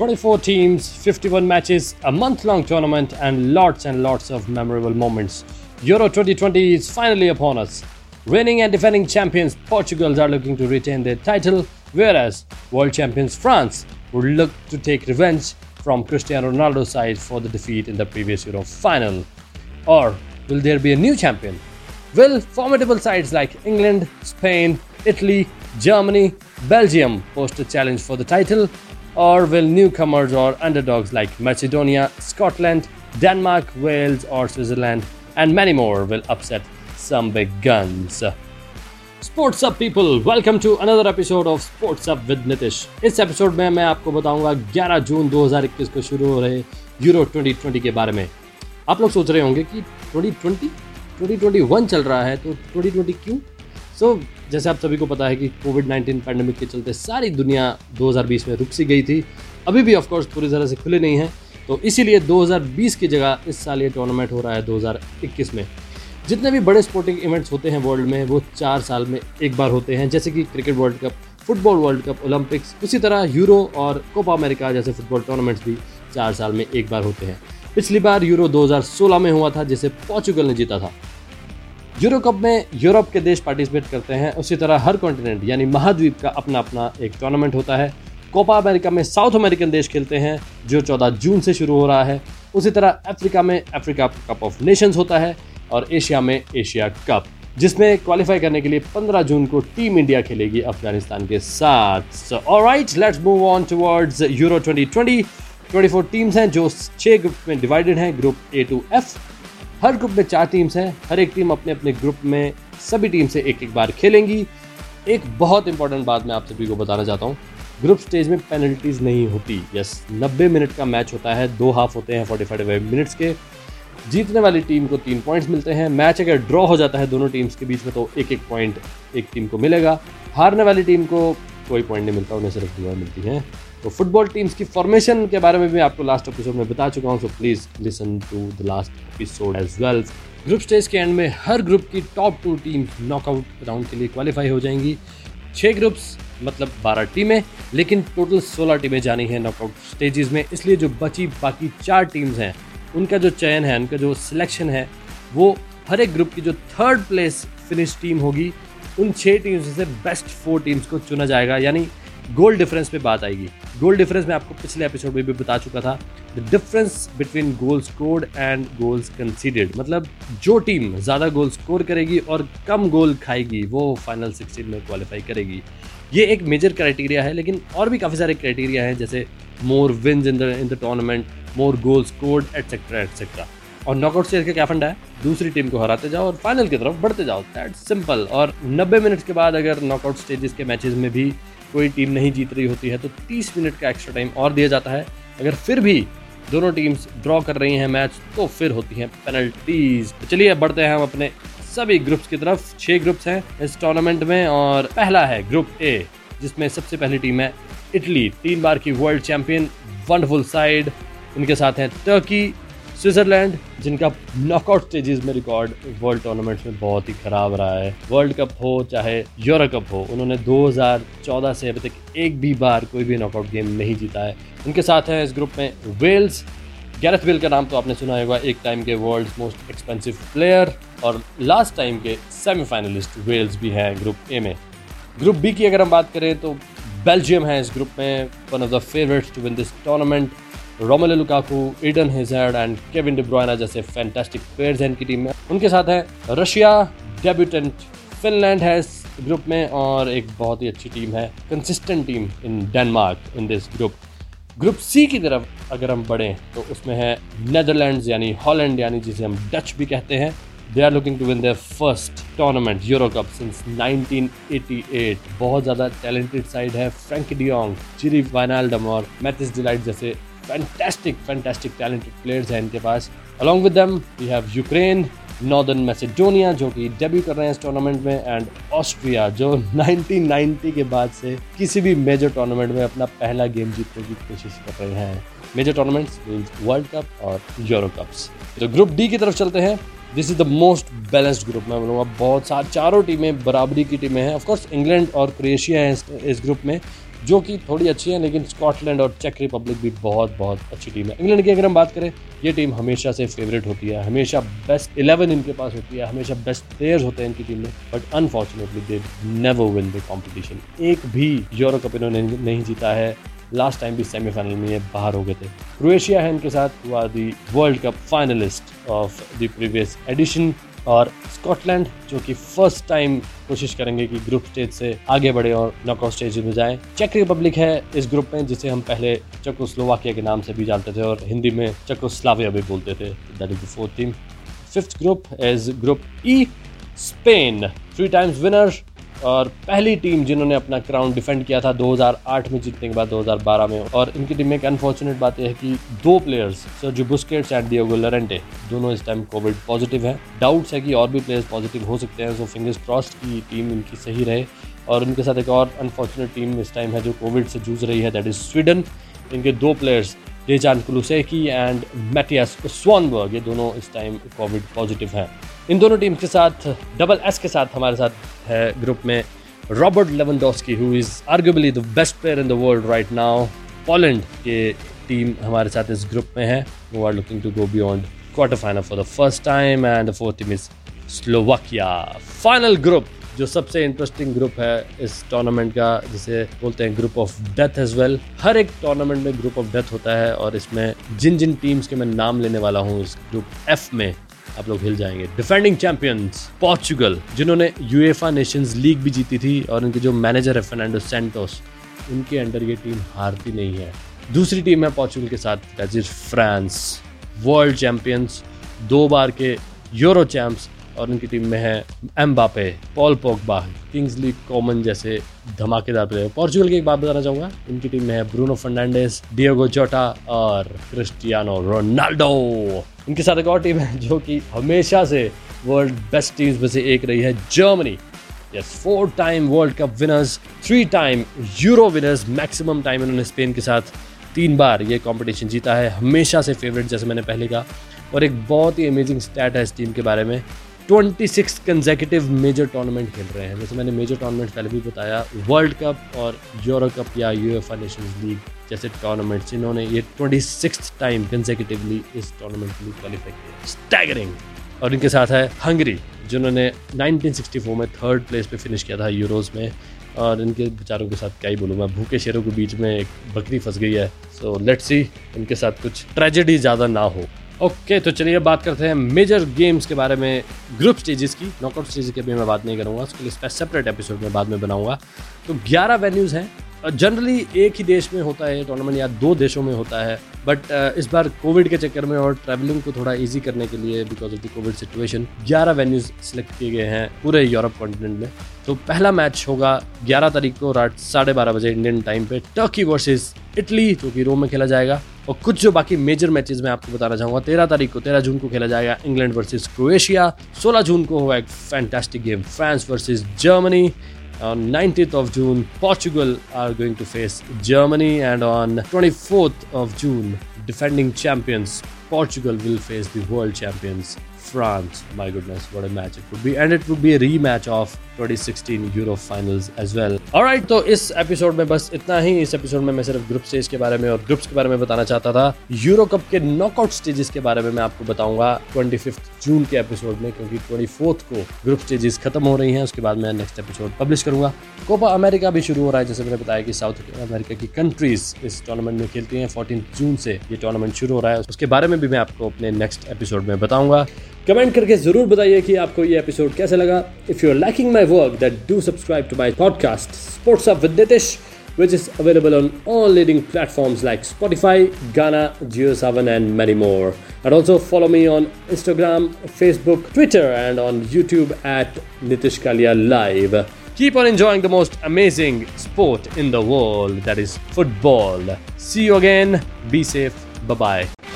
24 teams, 51 matches, a month long tournament, and lots and lots of memorable moments. Euro 2020 is finally upon us. Reigning and defending champions Portugal are looking to retain their title, whereas world champions France would look to take revenge from Cristiano Ronaldo's side for the defeat in the previous Euro final. Or will there be a new champion? Will formidable sides like England, Spain, Italy, Germany, Belgium post a challenge for the title? Or will newcomers or underdogs like Macedonia, Scotland, Denmark, Wales, or Switzerland, and many more will upset some big guns? Sports up people welcome to another episode of sports up with Nitish इस episode में मैं आपको बताऊँगा 11 जून 2021 को शुरू हो रहे euro 2020 के बारे में आप लोग सोच रहे होंगे कि 2020 2021 चल रहा है तो 2020 क्यों सो so, जैसे आप सभी को पता है कि कोविड 19 पैंडमिक के चलते सारी दुनिया 2020 में रुक सी गई थी। अभी भी ऑफकोर्स पूरी तरह से खुले नहीं हैं। तो इसीलिए 2020 की जगह इस साल ये टूर्नामेंट हो रहा है 2021 में। जितने भी बड़े स्पोर्टिंग इवेंट्स होते हैं वर्ल्ड में वो चार साल में एक बार होते हैं। जैसे कि cricket world cup football world cup Olympics उसी तरह यूरो और कोपा अमेरिका जैसे फुटबॉल टूर्नामेंट्स भी चार साल में एक बार होते हैं। पिछली बार यूरो 2016 में हुआ था जिसे पोर्चुगल ने जीता था। यूरो कप में यूरोप के देश पार्टिसिपेट करते हैं। उसी तरह हर कॉन्टिनेंट, यानी महाद्वीप का अपना अपना एक टूर्नामेंट होता है। कोपा अमेरिका में साउथ अमेरिकन देश खेलते हैं, जो 14 जून से शुरू हो रहा है। उसी तरह अफ्रीका में अफ्रीका कप ऑफ़ नेशंस होता है और एशिया में एशिया कप, जिसमें क्वालिफाई करने के लिए 15 जून को टीम इंडिया खेलेगी अफ़गानिस्तान के साथ। Alright let's move on towards Euro 2020 24 teams हैं, जो छह ग्रुप में डिवाइडेड हैं ग्रुप ए टू एफ़ हर ग्रुप में चार टीम्स हैं। हर एक टीम अपने अपने ग्रुप में सभी टीम से एक एक बार खेलेंगी। एक बहुत इंपॉर्टेंट बात मैं आप सभी को बताना चाहता हूँ। ग्रुप स्टेज में पेनल्टीज नहीं होती। यस 90 मिनट का मैच होता है। दो हाफ़ होते हैं 45 मिनट्स के। जीतने वाली टीम को तीन पॉइंट्स मिलते हैं। मैच अगर ड्रॉ हो जाता है दोनों टीम्स के बीच में तो एक एक पॉइंट एक टीम को मिलेगा। हारने वाली टीम को कोई पॉइंट नहीं मिलता। उन्हें सिर्फ़ दुआ मिलती हैं। तो फुटबॉल टीम्स की फॉर्मेशन के बारे में भी आपको लास्ट एपिसोड में बता चुका हूँ so please listen to the last episode as well group stage के एंड में हर ग्रुप की top two team knockout round के लिए क्वालिफाई हो जाएँगी। छः ग्रुप्स मतलब बारह टीमें लेकिन टोटल सोलह टीमें जानी हैं नॉकआउट स्टेजेस में। इसलिए जो बची बाकी चार टीम्स हैं, उनका जो चयन है, उनका जो सिलेक्शन है, वो हर एक ग्रुप की जो थर्ड प्लेस फिनिश टीम होगी, उन छः टीम्स से बेस्ट फोर टीम्स को चुना जाएगा। यानी गोल डिफरेंस पे बात आएगी। गोल डिफरेंस मैं आपको पिछले एपिसोड में भी बता चुका था। The difference between goal scored and goals conceded मतलब जो टीम ज़्यादा गोल स्कोर करेगी और कम गोल खाएगी, वो फाइनल सिक्सटीन में क्वालिफाई करेगी। ये एक मेजर क्राइटेरिया है, लेकिन और भी काफ़ी सारे क्राइटेरिया हैं, जैसे more wins in the in the tournament more goal scored etcetera etcetera और नॉकआउट स्टेज का क्या फंडा है? दूसरी टीम को हराते जाओ और फाइनल की तरफ़ बढ़ते जाओ। दैट सिंपल और 90 मिनट्स के बाद अगर नॉकआउट स्टेजेस के मैचेस में भी कोई टीम नहीं जीत रही होती है तो 30 मिनट का एक्स्ट्रा टाइम और दिया जाता है। अगर फिर भी दोनों टीम्स ड्रॉ कर रही हैं मैच तो फिर होती हैं पेनल्टीज तो चलिए, बढ़ते हैं हम अपने सभी ग्रुप्स की तरफ़। छह ग्रुप्स हैं इस टूर्नामेंट में और पहला है ग्रुप ए जिसमें सबसे पहली टीम है इटली तीन बार की वर्ल्ड चैंपियन वंडरफुल साइड उनके साथ हैं टर्की स्विट्जरलैंड, जिनका नॉकआउट स्टेजेस में रिकॉर्ड वर्ल्ड टूर्नामेंट्स में बहुत ही खराब रहा है। वर्ल्ड कप हो, चाहे यूरो कप हो, उन्होंने 2014 से अभी तक एक भी बार कोई भी नॉकआउट गेम नहीं जीता है। उनके साथ हैं इस ग्रुप में वेल्स गैरथ वेल का नाम तो आपने सुना होगा, एक टाइम के वर्ल्ड मोस्ट एक्सपेंसिव प्लेयर और लास्ट टाइम के सेमीफाइनलिस्ट वेल्स भी हैं ग्रुप ए में। ग्रुप बी की अगर हम बात करें तो बेल्जियम है इस ग्रुप में one of the favourites to win this tournament Romelu Lukaku, Eden Hazard and Kevin De Bruyne जैसे फैंटास्टिक प्लेयर्स हैं इनकी टीम में। उनके साथ है रशिया डेब्यूटेंट फिनलैंड है इस ग्रुप में और एक बहुत ही अच्छी टीम है consistent team in Denmark in this group group C की तरफ़ अगर हम बढ़ें तो उसमें है नेदरलैंड्स यानी हॉलैंड यानी जिसे हम डच भी कहते हैं। They are looking to win their first tournament Euro Cup since 1988 बहुत ज़्यादा टैलेंटेड साइड है फ्रैंकी डियोंग चिरी वाइनाल्डम और मैथिस डिलाइट जैसे फैंटेस्टिक फैंटेस्टिक टैलेंटेड प्लेयर्स हैं इनके पास। Along with them we have Ukraine Northern Macedonia जो कि डेब्यू कर रहे हैं इस टूर्नामेंट में एंड ऑस्ट्रिया जो 1990 के बाद से किसी भी मेजर टूर्नामेंट में अपना पहला गेम जीतने की कोशिश कर रहे हैं। मेजर टूर्नामेंट्स वर्ल्ड कप और यूरो कप्स तो ग्रुप डी की तरफ़ चलते हैं। This is the most balanced group मैं बोलूँगा। बहुत सारे चारों टीमें बराबरी की टीमें हैं। ऑफकोर्स इंग्लैंड और क्रोएशिया हैं इस ग्रुप में। जो कि थोड़ी अच्छी है, लेकिन स्कॉटलैंड और चेक रिपब्लिक भी बहुत बहुत अच्छी टीम है। इंग्लैंड की अगर हम बात करें, ये टीम हमेशा से फेवरेट होती है, हमेशा बेस्ट इलेवन इनके पास होती है, हमेशा बेस्ट प्लेयर्स होते हैं इनकी टीम में but unfortunately they never win the competition एक भी यूरो कप इन्होंने नहीं जीता है लास्ट टाइम भी सेमीफाइनल में ये बाहर हो गए थे। क्रोएशिया है इनके साथ, हुआ the World Cup finalist of the previous edition और स्कॉटलैंड, जो कि फ़र्स्ट टाइम कोशिश करेंगे कि ग्रुप स्टेज से आगे बढ़े और नॉकआउट स्टेज में जाएँ। चेक रिपब्लिक है इस ग्रुप में, जिसे हम पहले चकोस्लोवाकिया के नाम से भी जानते थे और हिंदी में चकोस्लाविया भी बोलते थे। That is the fourth team fifth group is group E Spain three times winner और पहली टीम जिन्होंने अपना क्राउन डिफेंड किया था 2008 में जीतने के बाद 2012 में। और इनकी टीम में एक अनफॉर्चुनेट बात यह है कि दो players Sergio Busquets and Diego Llorente दोनों इस टाइम कोविड पॉजिटिव है। डाउट्स है कि और भी प्लेयर्स पॉजिटिव हो सकते हैं सो फिंगर्स क्रॉस्ड की टीम इनकी सही रहे। और उनके साथ एक और अनफॉर्चुनेट टीम इस टाइम है जो कोविड से जूझ रही है दैट इज़ स्वीडन इनके दो players Dejan Kulusevski and Mattias Svanberg ये दोनों इस टाइम कोविड पॉजिटिव हैं। इन दोनों टीम के साथ डबल एस के साथ हमारे साथ है ग्रुप में Robert Lewandowski who is arguably the best player in the world right now Poland के टीम हमारे साथ इस ग्रुप में है। वो are looking to go beyond quarter final for the first time and the fourth team is Slovakia final group जो सबसे interesting group है इस टूर्नामेंट का, जिसे बोलते हैं group of death as well हर एक टूर्नामेंट में ग्रुप ऑफ़ डेथ होता है, और इसमें जिन जिन टीम्स के मैं नाम लेने वाला हूँ इस ग्रुप एफ़ में आप लोग हिल जाएँगे। डिफेंडिंग चैंपियंस पोर्चुगल जिन्होंने यूएफा नेशंस लीग भी जीती थी और उनके जो मैनेजर है फर्नांडो सेंटोस उनके अंडर ये टीम हारती नहीं है। दूसरी टीम है पोर्चुगल के साथ that is France world champions दो बार के यूरो चैंप्स और उनकी टीम में है Mbappe Paul Pogba Kingsley Coman जैसे धमाकेदार प्लेयर पोर्चुगल की एक बात बताना चाहूँगा। इनकी टीम में है ब्रूनो फर्नांडिस डियोगो जोटा और क्रिस्टियानो रोनाल्डो। इनके साथ एक और टीम है जो कि हमेशा से वर्ल्ड बेस्ट टीम्स में से एक रही है, Germany. Yes four time World Cup winners three time Euro winners maximum time इन्होंने स्पेन के साथ तीन बार ये कंपटीशन जीता है। हमेशा से फेवरेट जैसे मैंने पहले कहा। और एक बहुत ही अमेजिंग स्टैट है इस टीम के बारे में। 26 कंजेकेटिव मेजर टूर्नामेंट खेल रहे हैं। जैसे मैंने मेजर टूर्नामेंट पहले भी बताया वर्ल्ड कप और यूरो कप या यूएफा नेशंस लीग जैसे टूर्नामेंट्स इन्होंने ये ट्वेंटी सिक्स टाइम कंजेकेटिवली इस टूर्नामेंट के लिए क्वालिफाई किया स्टैगरिंग और इनके साथ है हंगरी जिन्होंने 1964 में थर्ड प्लेस पे फिनिश किया था यूरोज में। और इनके बेचारों के साथ क्या ही बोलूँ मैं, भूखे शेरों के बीच में एक बकरी फंस गई है। सो लेट्स सी इनके साथ कुछ ट्रेजेडी ज़्यादा ना हो। ओके okay, तो चलिए अब बात करते हैं मेजर गेम्स के बारे में ग्रुप स्टेजेस की। नॉकआउट स्टेज के अभी मैं बात नहीं करूँगा उसके लिए सेपरेट एपिसोड में बाद में बनाऊँगा। तो 11 वेन्यूज़ हैं जनरली एक ही देश में होता है टूर्नामेंट या दो देशों में होता है बट इस बार कोविड के चक्कर में और ट्रैवलिंग को थोड़ा इजी करने के लिए because of the Covid situation 11 venues select किए गए हैं पूरे यूरोप कॉन्टिनेंट में। तो पहला मैच होगा 11 तारीख को रात साढ़े बारह बजे इंडियन टाइम पे टर्की वर्सेस इटली जो कि रोम में खेला जाएगा। और कुछ जो बाकी मेजर मैचेस मैं आपको बताना चाहूँगा, तेरह तारीख को, तेरह जून को खेला जाएगा इंग्लैंड वर्सेज क्रोएशिया सोलह जून को होगा एक fantastic game France versus Germany On 19th of June, Portugal are going to face Germany, and on 24th of June, defending champions Portugal will face the world champions France. My goodness, what a match it would be. And it would be a rematch of 2016 Euro Finals as well. Alright, तो इस episode में बस इतना ही इस episode में मैं सिर्फ़ group stage के बारे में और ग्रुप्स के बारे में बताना चाहता था यूरो कप के नॉकआउट स्टेजेस के बारे में मैं आपको बताऊँगा ट्वेंटी जून के एपिसोड में क्योंकि ट्वेंटी को ग्रुप स्टेजेस खत्म हो रही हैं उसके बाद मैं नेक्स्ट एपिसोड पब्लिश करूँगा कोपा अमेरिका भी शुरू हो रहा है जैसे मैंने बताया कि साउथ अमेरिका की कंट्रीज़ इस टूर्नामेंट में खेलती हैं फोर्टीन जून से ये टूर्नामेंट शुरू हो रहा है उसके बारे में भी मैं आपको अपने नेक्स्ट एपिसोड में बताऊँगा कमेंट करके ज़रूर बताइए कि आपको ये एपिसोड कैसा लगा if you are liking my work that do subscribe to my podcast Sports Up with Nitish which is available on all leading platforms like Spotify, Ghana, Geo7, and many more. And also follow me on Instagram, Facebook, Twitter, and on YouTube at Nitish Kalia Live. Keep on enjoying the most amazing sport in the world that is football. See you again. Be safe. Bye bye.